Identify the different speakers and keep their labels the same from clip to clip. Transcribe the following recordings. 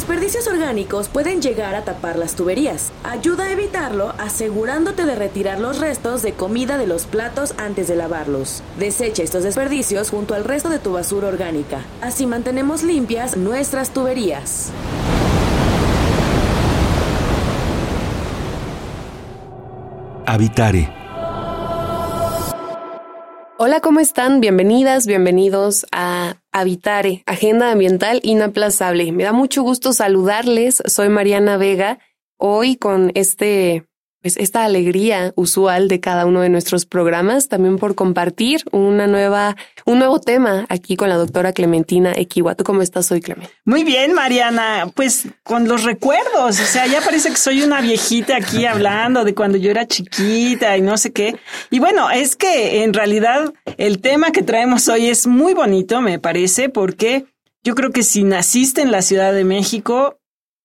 Speaker 1: Desperdicios orgánicos pueden llegar a tapar las tuberías. Ayuda a evitarlo asegurándote de retirar los restos de comida de los platos antes de lavarlos. Desecha estos desperdicios junto al resto de tu basura orgánica. Así mantenemos limpias nuestras tuberías.
Speaker 2: Habitare
Speaker 3: Hola, ¿cómo están? Bienvenidas, bienvenidos a Habitare, Agenda Ambiental Inaplazable. Me da mucho gusto saludarles. Soy Mariana Vega. Hoy con este pues esta alegría usual de cada uno de nuestros programas, también por compartir una nueva, un nuevo tema aquí con la doctora Clementina Equiwa. ¿Tú cómo estás hoy, Clemente?
Speaker 4: Muy bien, Mariana. Pues con los recuerdos, o sea, ya parece que soy una viejita aquí hablando de cuando yo era chiquita y no sé qué. Y bueno, es que en realidad el tema que traemos hoy es muy bonito, me parece, porque yo creo que si naciste en la Ciudad de México,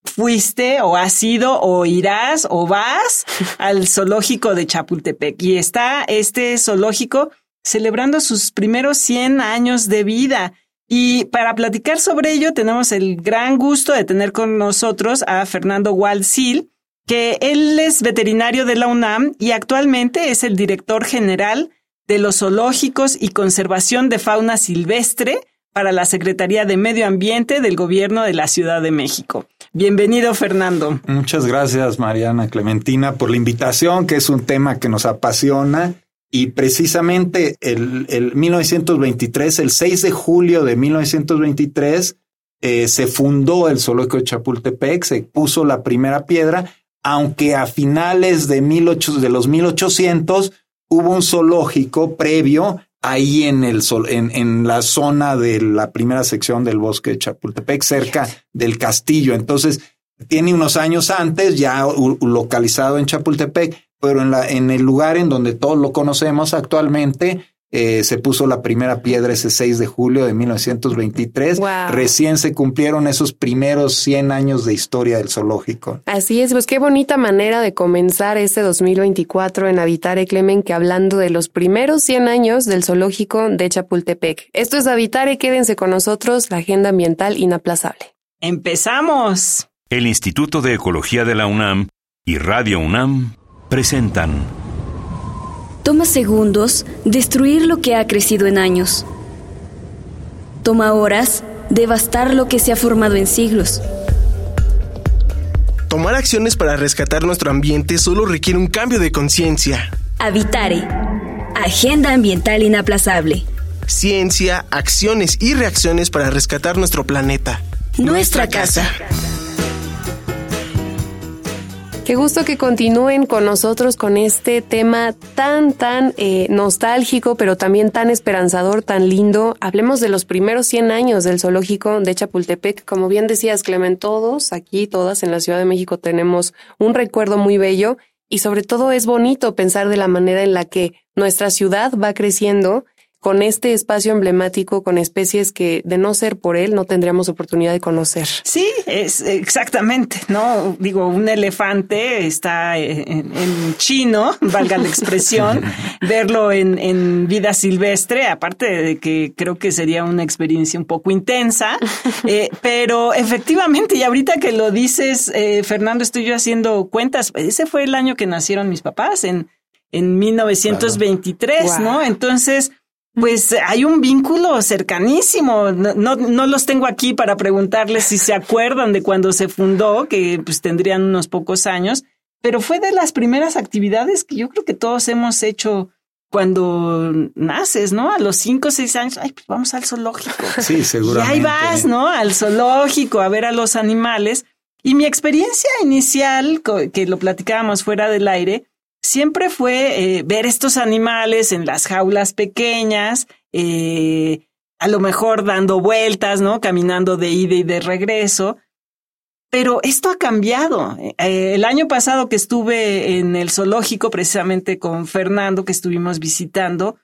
Speaker 4: fuiste o has ido o irás o vas al zoológico de Chapultepec y está este zoológico celebrando sus primeros 100 años de vida. Y para platicar sobre ello tenemos el gran gusto de tener con nosotros a Fernando Walsil, que él es veterinario de la UNAM y actualmente es el director general de los zoológicos y conservación de fauna silvestre para la Secretaría de Medio Ambiente del Gobierno de la Ciudad de México. Bienvenido, Fernando.
Speaker 5: Muchas gracias, Mariana Clementina, por la invitación, que es un tema que nos apasiona. Y precisamente el, el 1923, el 6 de julio de 1923, eh, se fundó el zoológico de Chapultepec, se puso la primera piedra, aunque a finales de, 18, de los 1800 hubo un zoológico previo ahí en el sol, en, en, la zona de la primera sección del bosque de Chapultepec, cerca del castillo. Entonces, tiene unos años antes, ya localizado en Chapultepec, pero en, la, en el lugar en donde todos lo conocemos actualmente, eh, se puso la primera piedra ese 6 de julio de 1923. Recién se cumplieron esos primeros 100 años de historia del zoológico.
Speaker 3: Así es, pues qué bonita manera de comenzar este 2024 en Habitare Clemen, que hablando de los primeros 100 años del zoológico de Chapultepec. Esto es Habitare, quédense con nosotros, la agenda ambiental inaplazable.
Speaker 4: ¡Empezamos!
Speaker 2: El Instituto de Ecología de la UNAM y Radio UNAM presentan
Speaker 6: Toma segundos destruir lo que ha crecido en años. Toma horas devastar lo que se ha formado en siglos.
Speaker 7: Tomar acciones para rescatar nuestro ambiente solo requiere un cambio de conciencia.
Speaker 6: Habitare. Agenda ambiental inaplazable.
Speaker 7: Ciencia, acciones y reacciones para rescatar nuestro planeta.
Speaker 6: Nuestra, casa.
Speaker 3: Qué gusto que continúen con nosotros con este tema tan, tan eh, nostálgico, pero también tan esperanzador, tan lindo. Hablemos de los primeros 100 años del zoológico de Chapultepec. Como bien decías, Clement, todos aquí, todas en la Ciudad de México tenemos un recuerdo muy bello y sobre todo es bonito pensar de la manera en la que nuestra ciudad va creciendo con este espacio emblemático, con especies que de no ser por él no tendríamos oportunidad de conocer.
Speaker 4: Sí, es exactamente, ¿no? Digo, un elefante está en, chino, valga la expresión, verlo en, en, vida silvestre, aparte de que creo que sería una experiencia un poco intensa, eh, pero efectivamente, y ahorita que lo dices, eh, Fernando, estoy yo haciendo cuentas, ese fue el año que nacieron mis papás, en, en 1923, ¿no? Entonces, pues hay un vínculo cercanísimo. No, no, los tengo aquí para preguntarles si se acuerdan de cuando se fundó, que pues tendrían unos pocos años, pero fue de las primeras actividades que yo creo que todos hemos hecho cuando naces, ¿no? A los cinco o seis años, ay, pues vamos al zoológico.
Speaker 5: Sí, seguramente.
Speaker 4: Y ahí vas, ¿no? Al zoológico a ver a los animales. Y mi experiencia inicial, que lo platicábamos fuera del aire, siempre fue eh, ver estos animales en las jaulas pequeñas, eh, a lo mejor dando vueltas, ¿no? Caminando de ida y de regreso. pero esto ha cambiado. Eh, el año pasado que estuve en el zoológico, precisamente con Fernando, que estuvimos visitando,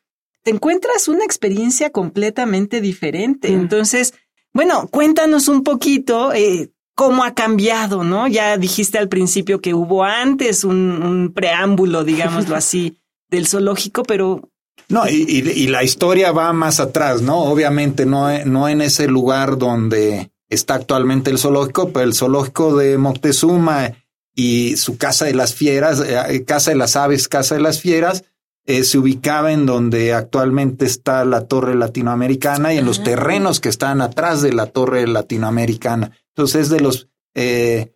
Speaker 4: te encuentras una experiencia completamente diferente. Mm. Entonces, bueno, cuéntanos un poquito eh, cómo ha cambiado, ¿no? Ya dijiste al principio que hubo antes un, preámbulo, digámoslo así, del zoológico, pero
Speaker 5: no, y, y, la historia va más atrás, ¿no? Obviamente no, no en ese lugar donde está actualmente el zoológico, pero el zoológico de Moctezuma y su casa de las fieras, eh, casa de las aves, casa de las fieras, eh, se ubicaba en donde actualmente está la torre latinoamericana y en los ah. terrenos que están atrás de la torre latinoamericana. Entonces, de los eh,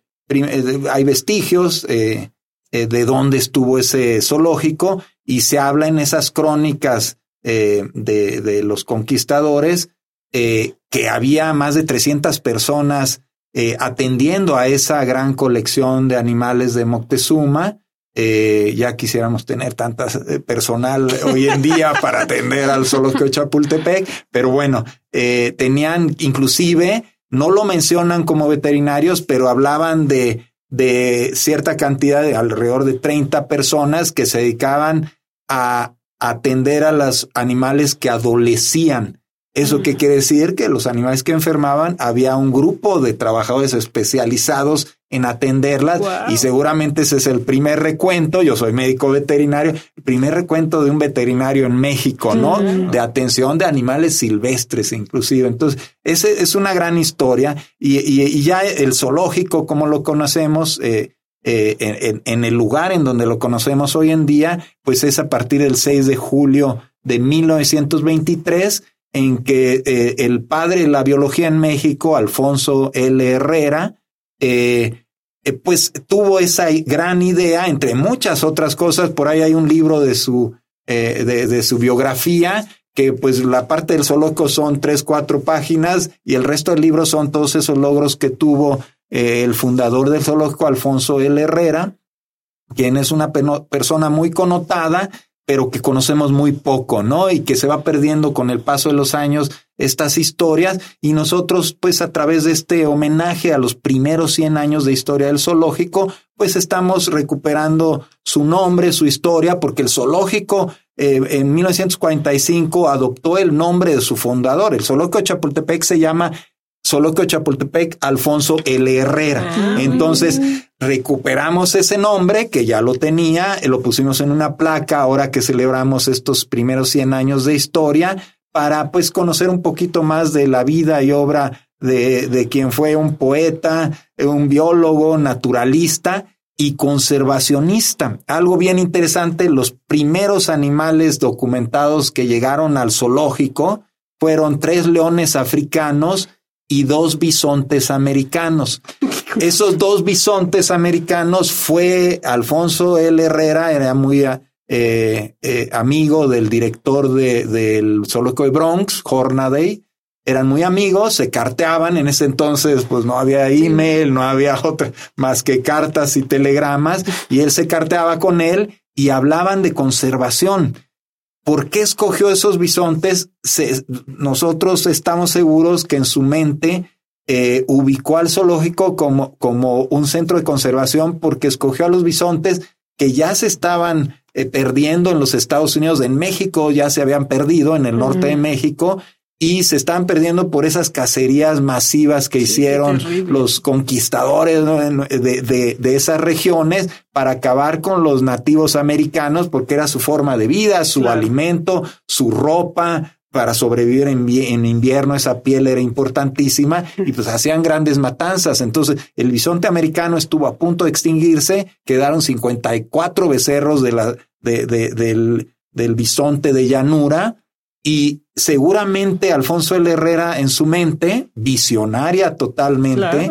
Speaker 5: hay vestigios de dónde estuvo ese zoológico y se habla en esas crónicas de, los conquistadores eh, que había más de 300 personas eh, atendiendo a esa gran colección de animales de Moctezuma. Eh, ya quisiéramos tener tantas personal hoy en día para atender al zoológico de Chapultepec, pero bueno, tenían inclusive, no lo mencionan como veterinarios, pero hablaban de, de cierta cantidad de alrededor de 30 personas que se dedicaban a atender a los animales que adolecían ¿Eso qué quiere decir? Que los animales que enfermaban, había un grupo de trabajadores especializados en atenderlas y seguramente ese es el primer recuento, yo soy médico veterinario, el primer recuento de un veterinario en México, ¿no? De atención de animales silvestres inclusive. Entonces, ese es una gran historia y, ya el zoológico, como lo conocemos, eh, eh, en, en, el lugar en donde lo conocemos hoy en día, pues es a partir del 6 de julio de 1923 en que eh, el padre de la biología en México, Alfonso L. Herrera, eh, eh, pues tuvo esa gran idea, entre muchas otras cosas, por ahí hay un libro de su, de, su biografía, que pues la parte del zoológico son tres, cuatro páginas y el resto del libro son todos esos logros que tuvo el fundador del zoológico, Alfonso L. Herrera, quien es una persona muy connotada pero que conocemos muy poco, ¿no? Y que se va perdiendo con el paso de los años estas historias y nosotros, pues a través de este homenaje a los primeros 100 años de historia del zoológico, pues estamos recuperando su nombre, su historia, porque el zoológico eh, en 1945 adoptó el nombre de su fundador. El zoológico de Chapultepec se llama Zoológico de Chapultepec Alfonso L. Herrera. Ah, Entonces, recuperamos ese nombre que ya lo tenía, lo pusimos en una placa ahora que celebramos estos primeros 100 años de historia para pues conocer un poquito más de la vida y obra de, de quien fue un poeta, un biólogo, naturalista y conservacionista. Algo bien interesante, los primeros animales documentados que llegaron al zoológico fueron tres leones africanos y dos bisontes americanos. Esos dos bisontes americanos fue Alfonso L. Herrera, era muy eh, eh, amigo del director de, del Zoológico de Bronx, Hornaday. Eran muy amigos, se carteaban. En ese entonces, pues no había email, no había otra más que cartas y telegramas. Y él se carteaba con él y hablaban de conservación. ¿Por qué escogió esos bisontes? nosotros estamos seguros que en su mente eh, ubicó al zoológico como, como un centro de conservación porque escogió a los bisontes que ya se estaban eh, perdiendo en los Estados Unidos, en México ya se habían perdido, en el norte de México, y se están perdiendo por esas cacerías masivas que hicieron los conquistadores de, de, esas regiones para acabar con los nativos americanos porque era su forma de vida, su alimento, su ropa. Para sobrevivir en, en, invierno, esa piel era importantísima y pues hacían grandes matanzas. Entonces, el bisonte americano estuvo a punto de extinguirse, quedaron 54 becerros de la, de, del, del bisonte de llanura, y seguramente Alfonso L. Herrera en su mente, visionaria totalmente,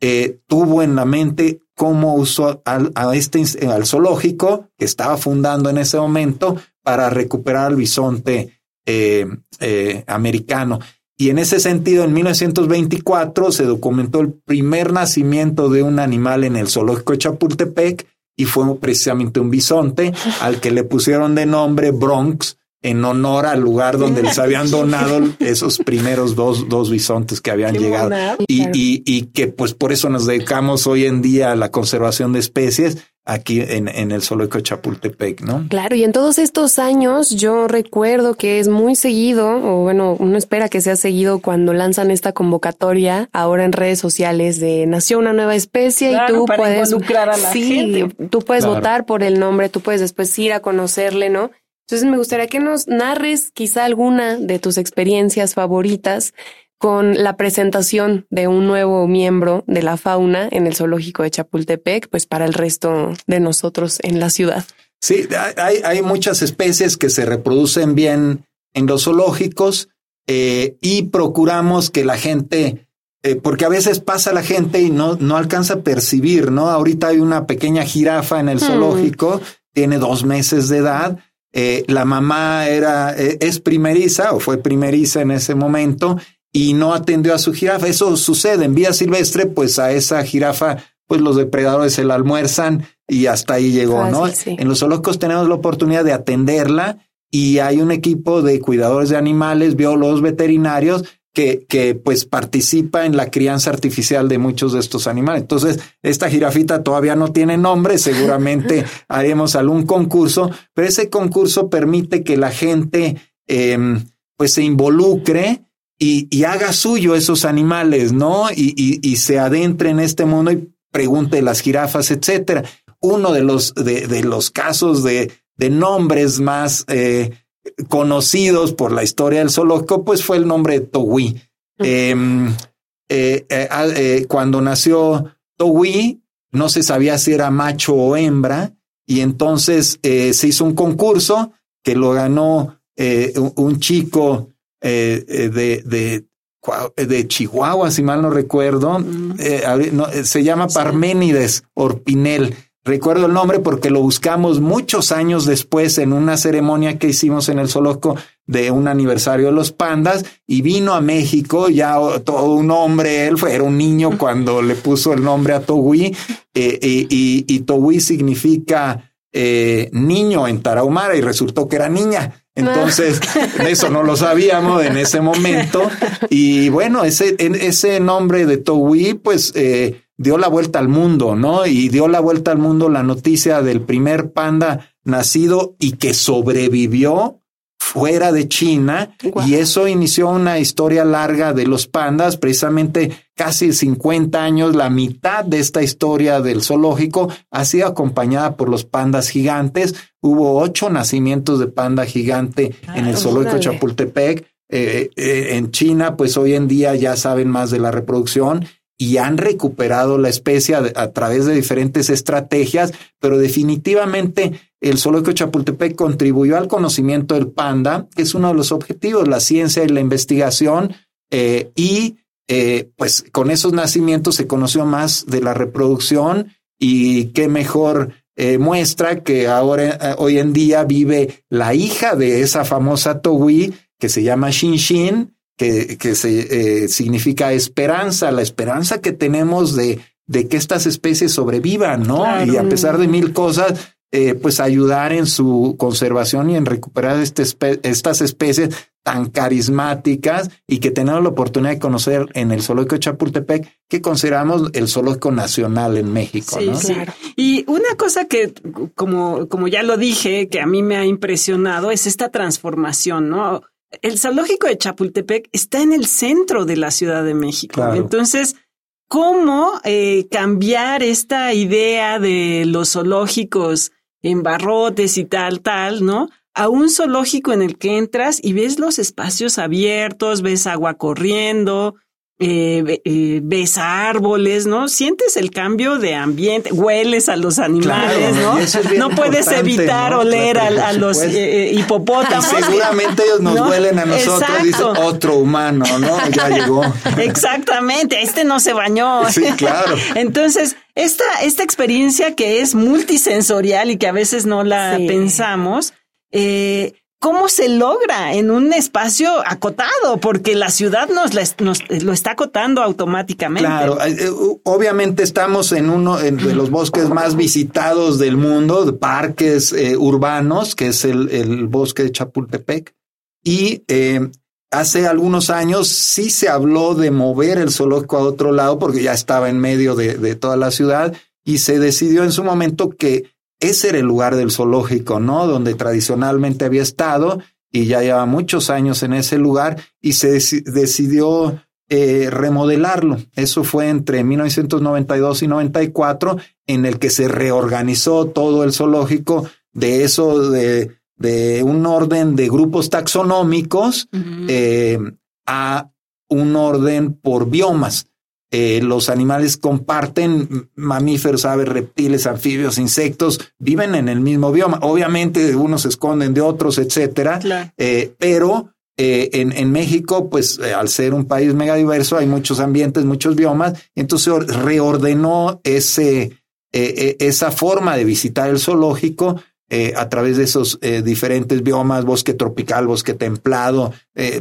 Speaker 5: eh, tuvo en la mente cómo usó al, a este, al zoológico que estaba fundando en ese momento para recuperar al bisonte eh, eh, americano. Y en ese sentido, en 1924 se documentó el primer nacimiento de un animal en el zoológico de Chapultepec y fue precisamente un bisonte al que le pusieron de nombre Bronx en honor al lugar donde les habían donado esos primeros dos, dos bisontes que habían llegado. Y, y, y, que pues por eso nos dedicamos hoy en día a la conservación de especies aquí en, en el zoológico de Chapultepec, ¿no?
Speaker 3: Claro, y en todos estos años yo recuerdo que es muy seguido, o bueno, uno espera que sea seguido cuando lanzan esta convocatoria ahora en redes sociales de nació una nueva especie y tú puedes
Speaker 4: involucrar a la
Speaker 3: sí, tú puedes votar por el nombre, tú puedes después ir a conocerle, ¿no? Entonces me gustaría que nos narres quizá alguna de tus experiencias favoritas con la presentación de un nuevo miembro de la fauna en el zoológico de Chapultepec, pues para el resto de nosotros en la ciudad.
Speaker 5: Sí, hay, hay muchas especies que se reproducen bien en los zoológicos eh, y procuramos que la gente, eh, porque a veces pasa la gente y no, no alcanza a percibir, ¿no? Ahorita hay una pequeña jirafa en el hmm. zoológico, tiene dos meses de edad eh, la mamá era, eh, es primeriza o fue primeriza en ese momento y no atendió a su jirafa. Eso sucede en vía silvestre, pues a esa jirafa, pues los depredadores se la almuerzan y hasta ahí llegó, ¿no? En los zoológicos tenemos la oportunidad de atenderla y hay un equipo de cuidadores de animales, biólogos veterinarios que, que pues participa en la crianza artificial de muchos de estos animales. Entonces, esta jirafita todavía no tiene nombre, seguramente haremos algún concurso, pero ese concurso permite que la gente em, pues se involucre y, y, haga suyo esos animales, ¿no? Y, y, y, se adentre en este mundo y pregunte las jirafas, etcétera. Uno de los, de, de los casos de, de nombres más eh, conocidos por la historia del zoológico, pues fue el nombre de Towi. Em, eh, eh, eh, cuando nació Towi, no se sabía si era macho o hembra, y entonces se hizo un concurso que lo ganó un, chico de, de, de, Chihuahua, si mal no recuerdo. Se llama Parménides Orpinel. Recuerdo el nombre porque lo buscamos muchos años después en una ceremonia que hicimos en el zoológico de un aniversario de los pandas y vino a México ya todo un hombre, él fue, era un niño cuando le puso el nombre a Togui eh, y, y, significa eh, niño en Tarahumara y resultó que era niña. Entonces, eso no lo sabíamos en ese momento. Y bueno, ese, ese nombre de Togui, pues eh, dio la vuelta al mundo, ¿no? Y dio la vuelta al mundo la noticia del primer panda nacido y que sobrevivió fuera de China y eso inició una historia larga de los pandas, precisamente casi 50 años, la mitad de esta historia del zoológico ha sido acompañada por los pandas gigantes. Hubo ocho nacimientos de panda gigante en el ah, zoológico Chapultepec. Eh, eh, en China, pues hoy en día ya saben más de la reproducción y han recuperado la especie a, través de diferentes estrategias, pero definitivamente el zoológico Chapultepec contribuyó al conocimiento del panda, que es uno de los objetivos, la ciencia y la investigación, eh, y eh, pues con esos nacimientos se conoció más de la reproducción y qué mejor eh, muestra que ahora, hoy en día vive la hija de esa famosa Togui que se llama Shin Shin, que, que se, eh, significa esperanza, la esperanza que tenemos de, de que estas especies sobrevivan, ¿no? Y a pesar de mil cosas, eh, pues ayudar en su conservación y en recuperar este estas especies tan carismáticas y que tenemos la oportunidad de conocer en el zoológico de Chapultepec, que consideramos el zoológico nacional en México. Sí, ¿no?
Speaker 4: claro. Y una cosa que, como, como ya lo dije, que a mí me ha impresionado es esta transformación, ¿no? El zoológico de Chapultepec está en el centro de la Ciudad de México. Entonces, ¿cómo eh, cambiar esta idea de los zoológicos en barrotes y tal, tal, ¿no? A un zoológico en el que entras y ves los espacios abiertos, ves agua corriendo, eh, eh, ves árboles, ¿no? Sientes el cambio de ambiente, hueles a los animales, ¿no? No puedes evitar oler a, los eh, eh, hipopótamos.
Speaker 5: seguramente ellos nos huelen a nosotros, dice otro humano, ¿no? Ya llegó.
Speaker 4: Exactamente, este no se bañó.
Speaker 5: Sí, claro.
Speaker 4: Entonces, esta, esta experiencia que es multisensorial y que a veces no la pensamos, eh, ¿cómo se logra en un espacio acotado? Porque la ciudad nos, lo está acotando automáticamente.
Speaker 5: Claro, eh, eh, obviamente estamos en uno de los bosques más visitados del mundo, de parques eh, urbanos, que es el, bosque de Chapultepec. Y hace algunos años sí se habló de mover el zoológico a otro lado porque ya estaba en medio de toda la ciudad y se decidió en su momento que ese era el lugar del zoológico, ¿no? Donde tradicionalmente había estado y ya lleva muchos años en ese lugar y se decidió eh, remodelarlo. Eso fue entre 1992 y 94 en el que se reorganizó todo el zoológico de eso de, de un orden de grupos taxonómicos eh, a un orden por biomas. Eh, los animales comparten mamíferos, aves, reptiles, anfibios, insectos, viven en el mismo bioma. Obviamente unos se esconden de otros, etcétera. Eh, pero eh, en, en, México, pues al ser un país megadiverso, hay muchos ambientes, muchos biomas. Entonces reordenó ese, esa forma de visitar el zoológico a través de esos diferentes biomas, bosque tropical, bosque templado,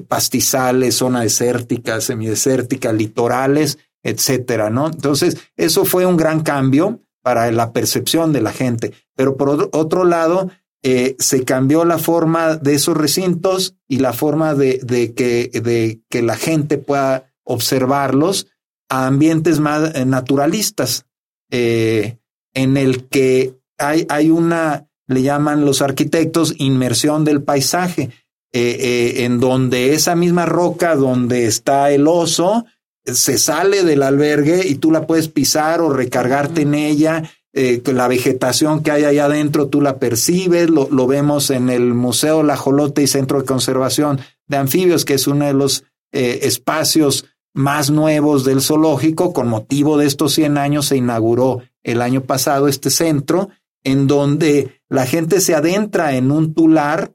Speaker 5: pastizales, zona desértica, semidesértica, litorales, etcétera, ¿no? Entonces, eso fue un gran cambio para la percepción de la gente. Pero por otro lado, eh, se cambió la forma de esos recintos y la forma de, que, de que la gente pueda observarlos a ambientes más eh, naturalistas, eh, en el que hay, hay una, le llaman los arquitectos, inmersión del paisaje, en donde esa misma roca donde está el oso, se sale del albergue y tú la puedes pisar o recargarte en ella. Eh, la vegetación que hay allá adentro tú la percibes, lo, lo, vemos en el Museo La Jolote y Centro de Conservación de Anfibios, que es uno de los eh, espacios más nuevos del zoológico. Con motivo de estos 100 años se inauguró el año pasado este centro, en donde la gente se adentra en un tular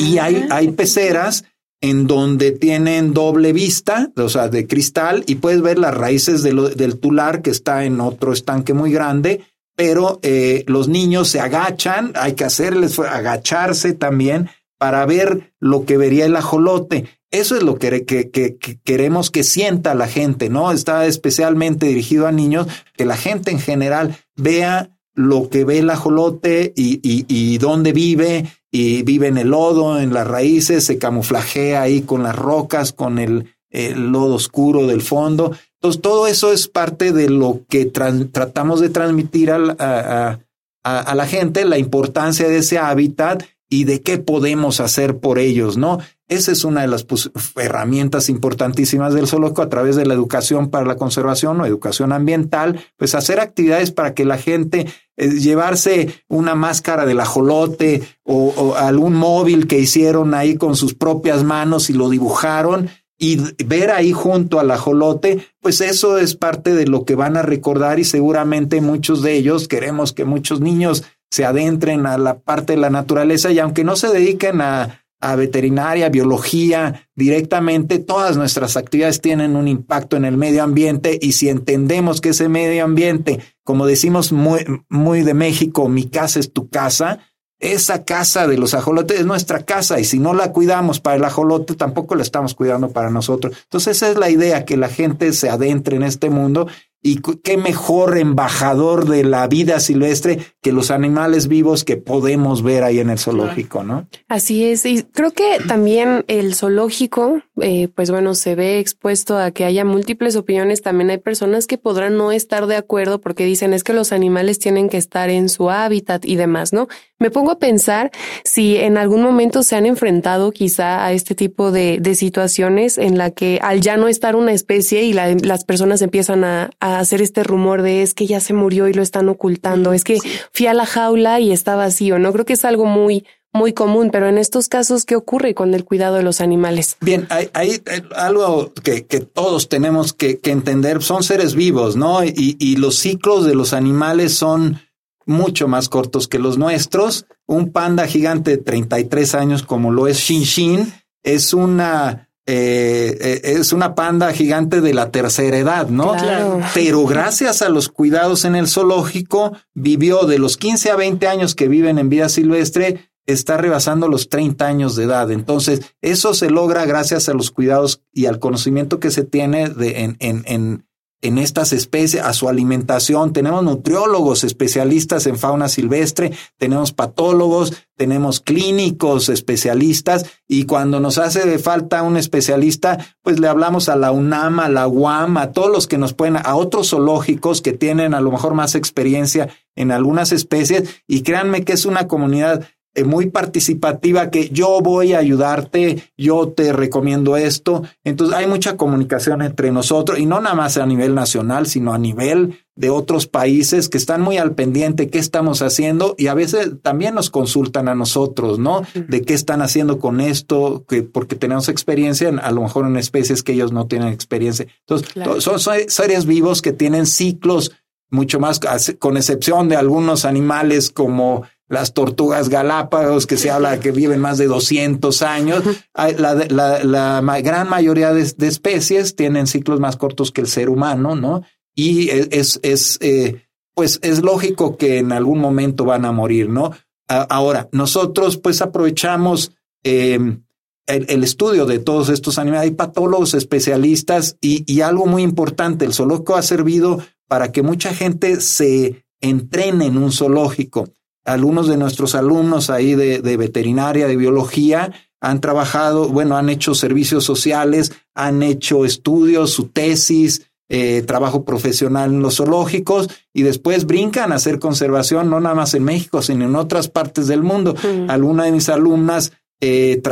Speaker 5: y hay, hay peceras en donde tienen doble vista, o sea, de cristal, y puedes ver las raíces del tular que está en otro estanque muy grande, pero eh, los niños se agachan, hay que hacerles agacharse también para ver lo que vería el ajolote. Eso es lo que, que, queremos que sienta la gente, ¿no? Está especialmente dirigido a niños, que la gente en general vea lo que ve el ajolote y, y, dónde vive y vive en el lodo, en las raíces, se camuflajea ahí con las rocas, con el, lodo oscuro del fondo. Entonces, todo eso es parte de lo que tratamos de transmitir a, a, la gente, la importancia de ese hábitat y de qué podemos hacer por ellos, ¿no? Esa es una de las pues, herramientas importantísimas del zoológico a través de la educación para la conservación o educación ambiental, pues hacer actividades para que la gente eh, llevarse una máscara del ajolote o, o, algún móvil que hicieron ahí con sus propias manos y lo dibujaron y ver ahí junto al ajolote, pues eso es parte de lo que van a recordar y seguramente muchos de ellos queremos que muchos niños se adentren a la parte de la naturaleza y aunque no se dediquen a a veterinaria, biología, directamente, todas nuestras actividades tienen un impacto en el medio ambiente y si entendemos que ese medio ambiente, como decimos muy, muy de México, mi casa es tu casa, esa casa de los ajolotes es nuestra casa y si no la cuidamos para el ajolote, tampoco la estamos cuidando para nosotros. Entonces esa es la idea, que la gente se adentre en este mundo y qué mejor embajador de la vida silvestre que los animales vivos que podemos ver ahí en el zoológico, ¿no?
Speaker 3: Así es. Y creo que también el zoológico, eh, pues bueno, se ve expuesto a que haya múltiples opiniones. También hay personas que podrán no estar de acuerdo porque dicen es que los animales tienen que estar en su hábitat y demás, ¿no? Me pongo a pensar si en algún momento se han enfrentado quizá a este tipo de, de situaciones en la que al ya no estar una especie y las personas empiezan a hacer este rumor de es que ya se murió y lo están ocultando, es que fui a la jaula y está vacío, ¿no? Creo que es algo muy, muy común, pero en estos casos, ¿qué ocurre con el cuidado de los animales?
Speaker 5: Bien, hay, hay algo que, que, todos tenemos que, que, entender, son seres vivos, ¿no? Y, y los ciclos de los animales son mucho más cortos que los nuestros. Un panda gigante de 33 años como lo es Shin Shin es una eh, eh, es una panda gigante de la tercera edad, ¿no? Pero gracias a los cuidados en el zoológico, vivió de los 15 a 20 años que viven en vida silvestre, está rebasando los 30 años de edad. Entonces, eso se logra gracias a los cuidados y al conocimiento que se tiene en, en, en, en estas especies, a su alimentación. Tenemos nutriólogos especialistas en fauna silvestre, tenemos patólogos, tenemos clínicos especialistas y cuando nos hace falta un especialista, pues le hablamos a la UNAM, a la UAM, a todos los que nos pueden, a otros zoológicos que tienen a lo mejor más experiencia en algunas especies y créanme que es una comunidad muy participativa que yo voy a ayudarte, yo te recomiendo esto. Entonces hay mucha comunicación entre nosotros y no nada más a nivel nacional, sino a nivel de otros países que están muy al pendiente qué estamos haciendo y a veces también nos consultan a nosotros, ¿no? De qué están haciendo con esto, que porque tenemos experiencia en, a lo mejor en especies que ellos no tienen experiencia. Entonces, son seres vivos que tienen ciclos mucho más, con excepción de algunos animales como las tortugas galápagos, que se habla que viven más de 200 años. La, la, la gran mayoría de, especies tienen ciclos más cortos que el ser humano, ¿no? Y es, es eh, pues es lógico que en algún momento van a morir, ¿no? Ahora, nosotros pues aprovechamos em, el, estudio de todos estos animales. Hay patólogos especialistas y, y algo muy importante, el zoológico ha servido para que mucha gente se entrene en un zoológico algunos de nuestros alumnos ahí de, veterinaria, de biología, han trabajado, bueno, han hecho servicios sociales, han hecho estudios, su tesis, eh, trabajo profesional en los zoológicos y después brincan a hacer conservación, no nada más en México, sino en otras partes del mundo. Alguna de mis alumnas eh,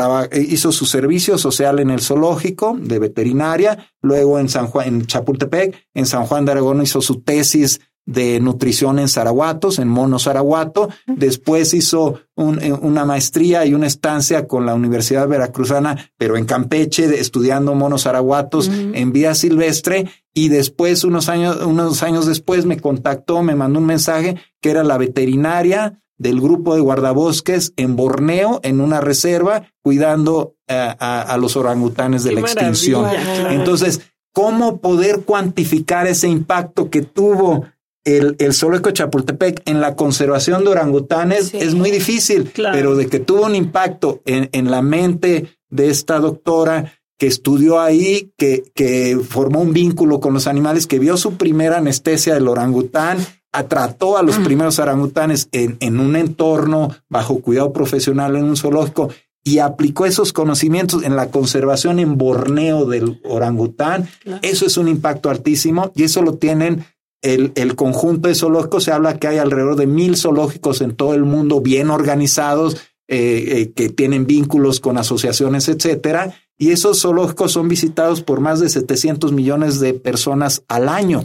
Speaker 5: hizo su servicio social en el zoológico de veterinaria, luego en San Juan, en Chapultepec, en San Juan de Aragón hizo su tesis de nutrición en Zaraguatos, en Mono Zaraguato. Después hizo eh, una maestría y una estancia con la Universidad Veracruzana, pero en Campeche, estudiando monos Zaraguatos en vía silvestre. Y después, unos años, unos años después, me contactó, me mandó un mensaje que era la veterinaria del grupo de guardabosques en Borneo, en una reserva, cuidando a, los orangutanes de la extinción. Entonces, ¿cómo poder cuantificar ese impacto que tuvo el, el zoológico de Chapultepec en la conservación de orangutanes es muy difícil, pero de que tuvo un impacto en, en, la mente de esta doctora que estudió ahí, que, que formó un vínculo con los animales, que vio su primera anestesia del orangután, trató a los mm. primeros orangutanes en, en un entorno bajo cuidado profesional en un zoológico y aplicó esos conocimientos en la conservación en Borneo del orangután. Eso es un impacto altísimo y eso lo tienen el, conjunto de zoológicos, se habla que hay alrededor de mil zoológicos en todo el mundo bien organizados, eh, eh, que tienen vínculos con asociaciones, etcétera. Y esos zoológicos son visitados por más de 700 millones de personas al año.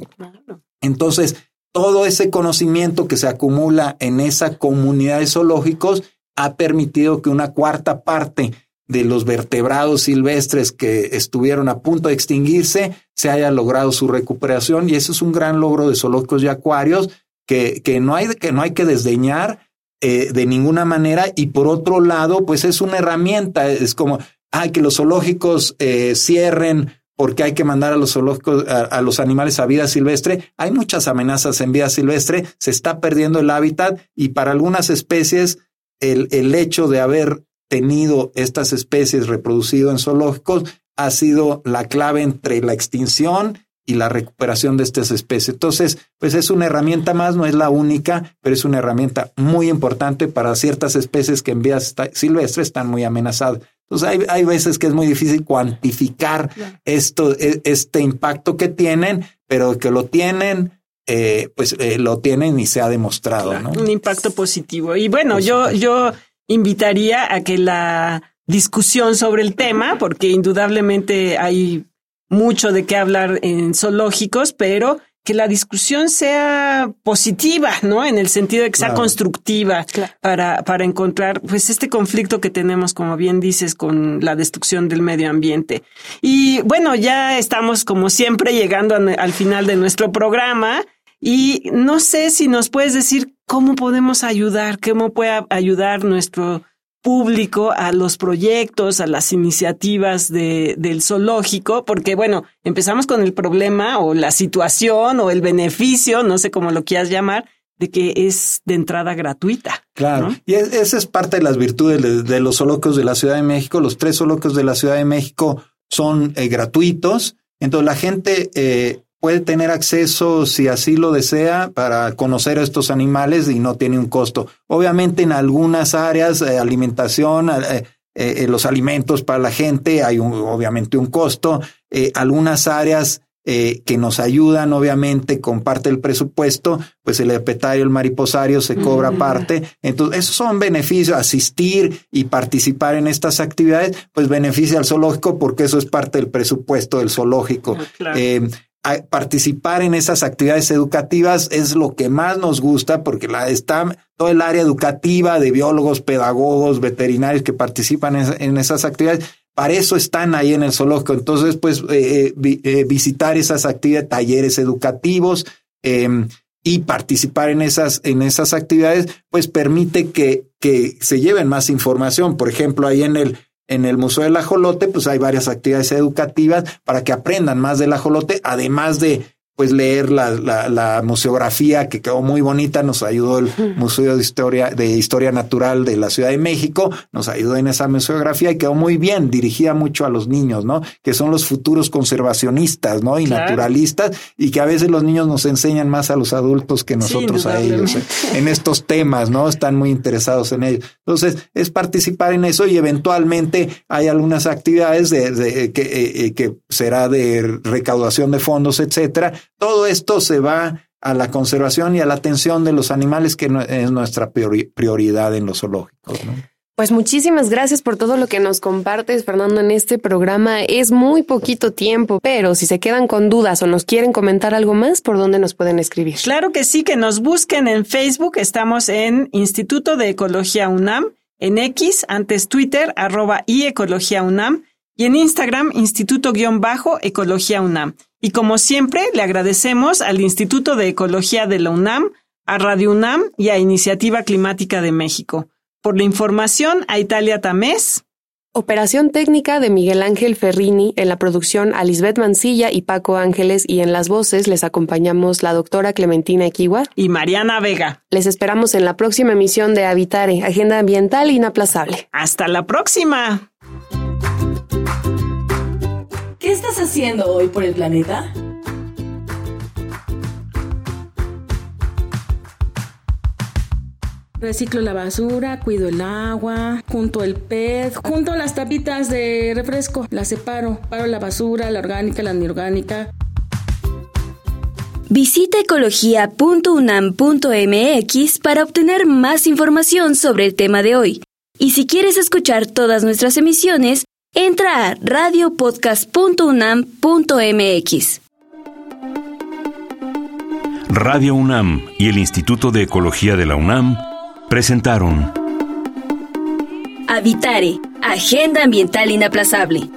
Speaker 5: Entonces, todo ese conocimiento que se acumula en esa comunidad de zoológicos ha permitido que una cuarta parte de los vertebrados silvestres que estuvieron a punto de extinguirse, se haya logrado su recuperación. Y eso es un gran logro de zoológicos y acuarios que, que, no, hay, que no hay que desdeñar eh, de ninguna manera. Y por otro lado, pues es una herramienta, es como, hay que los zoológicos eh, cierren porque hay que mandar a los zoológicos, a, los animales a vida silvestre. Hay muchas amenazas en vida silvestre, se está perdiendo el hábitat y para algunas especies el, el hecho de haber tenido estas especies reproducido en zoológicos ha sido la clave entre la extinción y la recuperación de estas especies. Entonces, pues es una herramienta más, no es la única, pero es una herramienta muy importante para ciertas especies que en vías silvestres están muy amenazadas. Entonces, hay, hay veces que es muy difícil cuantificar esto, e, este impacto que tienen, pero que lo tienen, eh, pues eh, lo tienen y se ha demostrado, ¿no?
Speaker 4: Un impacto positivo. Y bueno, yo, yo invitaría a que la discusión sobre el tema, porque indudablemente hay mucho de qué hablar en zoológicos, pero que la discusión sea positiva, ¿no? En el sentido de que sea constructiva para, para encontrar, pues, este conflicto que tenemos, como bien dices, con la destrucción del medio ambiente. Y bueno, ya estamos, como siempre, llegando al final de nuestro programa. Y no sé si nos puedes decir cómo podemos ayudar, cómo puede ayudar nuestro público a los proyectos, a las iniciativas de, del zoológico, porque bueno, empezamos con el problema o la situación o el beneficio, no sé cómo lo quieras llamar, de que es de entrada gratuita.
Speaker 5: Claro, y esa es parte de las virtudes de, los zoológicos de la Ciudad de México. Los tres zoológicos de la Ciudad de México son eh, gratuitos, entonces la gente eh, puede tener acceso, si así lo desea, para conocer a estos animales y no tiene un costo. Obviamente en algunas áreas, eh, alimentación, los alimentos para la gente, hay obviamente un costo. algunas áreas eh, que nos ayudan, obviamente, con parte del presupuesto, pues el herpetario, el mariposario se cobra parte. Entonces, esos son beneficios, asistir y participar en estas actividades, pues beneficia al zoológico porque eso es parte del presupuesto del zoológico. Ah, participar en esas actividades educativas es lo que más nos gusta porque la, está todo el área educativa de biólogos, pedagogos, veterinarios que participan en esas actividades para eso están ahí en el zoológico. Entonces, pues, eh, eh, eh, visitar esas actividades, talleres educativos em, y participar en esas, en esas actividades, pues permite que, que se lleven más información. Por ejemplo, ahí en el, en el Museo del Ajolote, pues hay varias actividades educativas para que aprendan más del ajolote, además de pues leer la, la, la, museografía que quedó muy bonita, nos ayudó el Museo de Historia, de Historia Natural de la Ciudad de México, nos ayudó en esa museografía y quedó muy bien, dirigida mucho a los niños, ¿no? Que son los futuros conservacionistas, ¿no? Y naturalistas, y que a veces los niños nos enseñan más a los adultos que nosotros a ellos ¿eh? en estos temas, ¿no? Están muy interesados en ellos. Entonces, es participar en eso y eventualmente hay algunas actividades de, que, eh, eh, que será de recaudación de fondos, etcétera, todo esto se va a la conservación y a la atención de los animales, que es nuestra prioridad en los zoológicos.
Speaker 3: Pues muchísimas gracias por todo lo que nos compartes, Fernando, en este programa. Es muy poquito tiempo, pero si se quedan con dudas o nos quieren comentar algo más, ¿por dónde nos pueden escribir?
Speaker 4: Claro que sí, que nos busquen en Facebook. Estamos en Instituto de Ecología UNAM, en X, antes Twitter, arroba y Ecología UNAM, y en Instagram, Instituto-Ecología UNAM. Y como siempre, le agradecemos al Instituto de Ecología de la UNAM, a Radio UNAM y a Iniciativa Climática de México. Por la información, a Italia Tamés.
Speaker 3: Operación técnica de Miguel Ángel Ferrini, en la producción a Lisbeth Mancilla y Paco Ángeles y en las voces les acompañamos la doctora Clementina Equiwa
Speaker 4: y Mariana Vega.
Speaker 3: Les esperamos en la próxima emisión de Habitare, Agenda Ambiental Inaplazable.
Speaker 4: Hasta la próxima.
Speaker 1: Estás haciendo hoy por el planeta? Reciclo la basura, cuido el agua, junto el pez, junto las tapitas de refresco, las separo, paro la basura, la orgánica, la anorgánica.
Speaker 6: Visita ecología.unam.mx para obtener más información sobre el tema de hoy. Y si quieres escuchar todas nuestras emisiones, Entra a radiopodcast.unam.mx.
Speaker 2: Radio UNAM y el Instituto de Ecología de la UNAM presentaron
Speaker 6: Habitare, Agenda Ambiental Inaplazable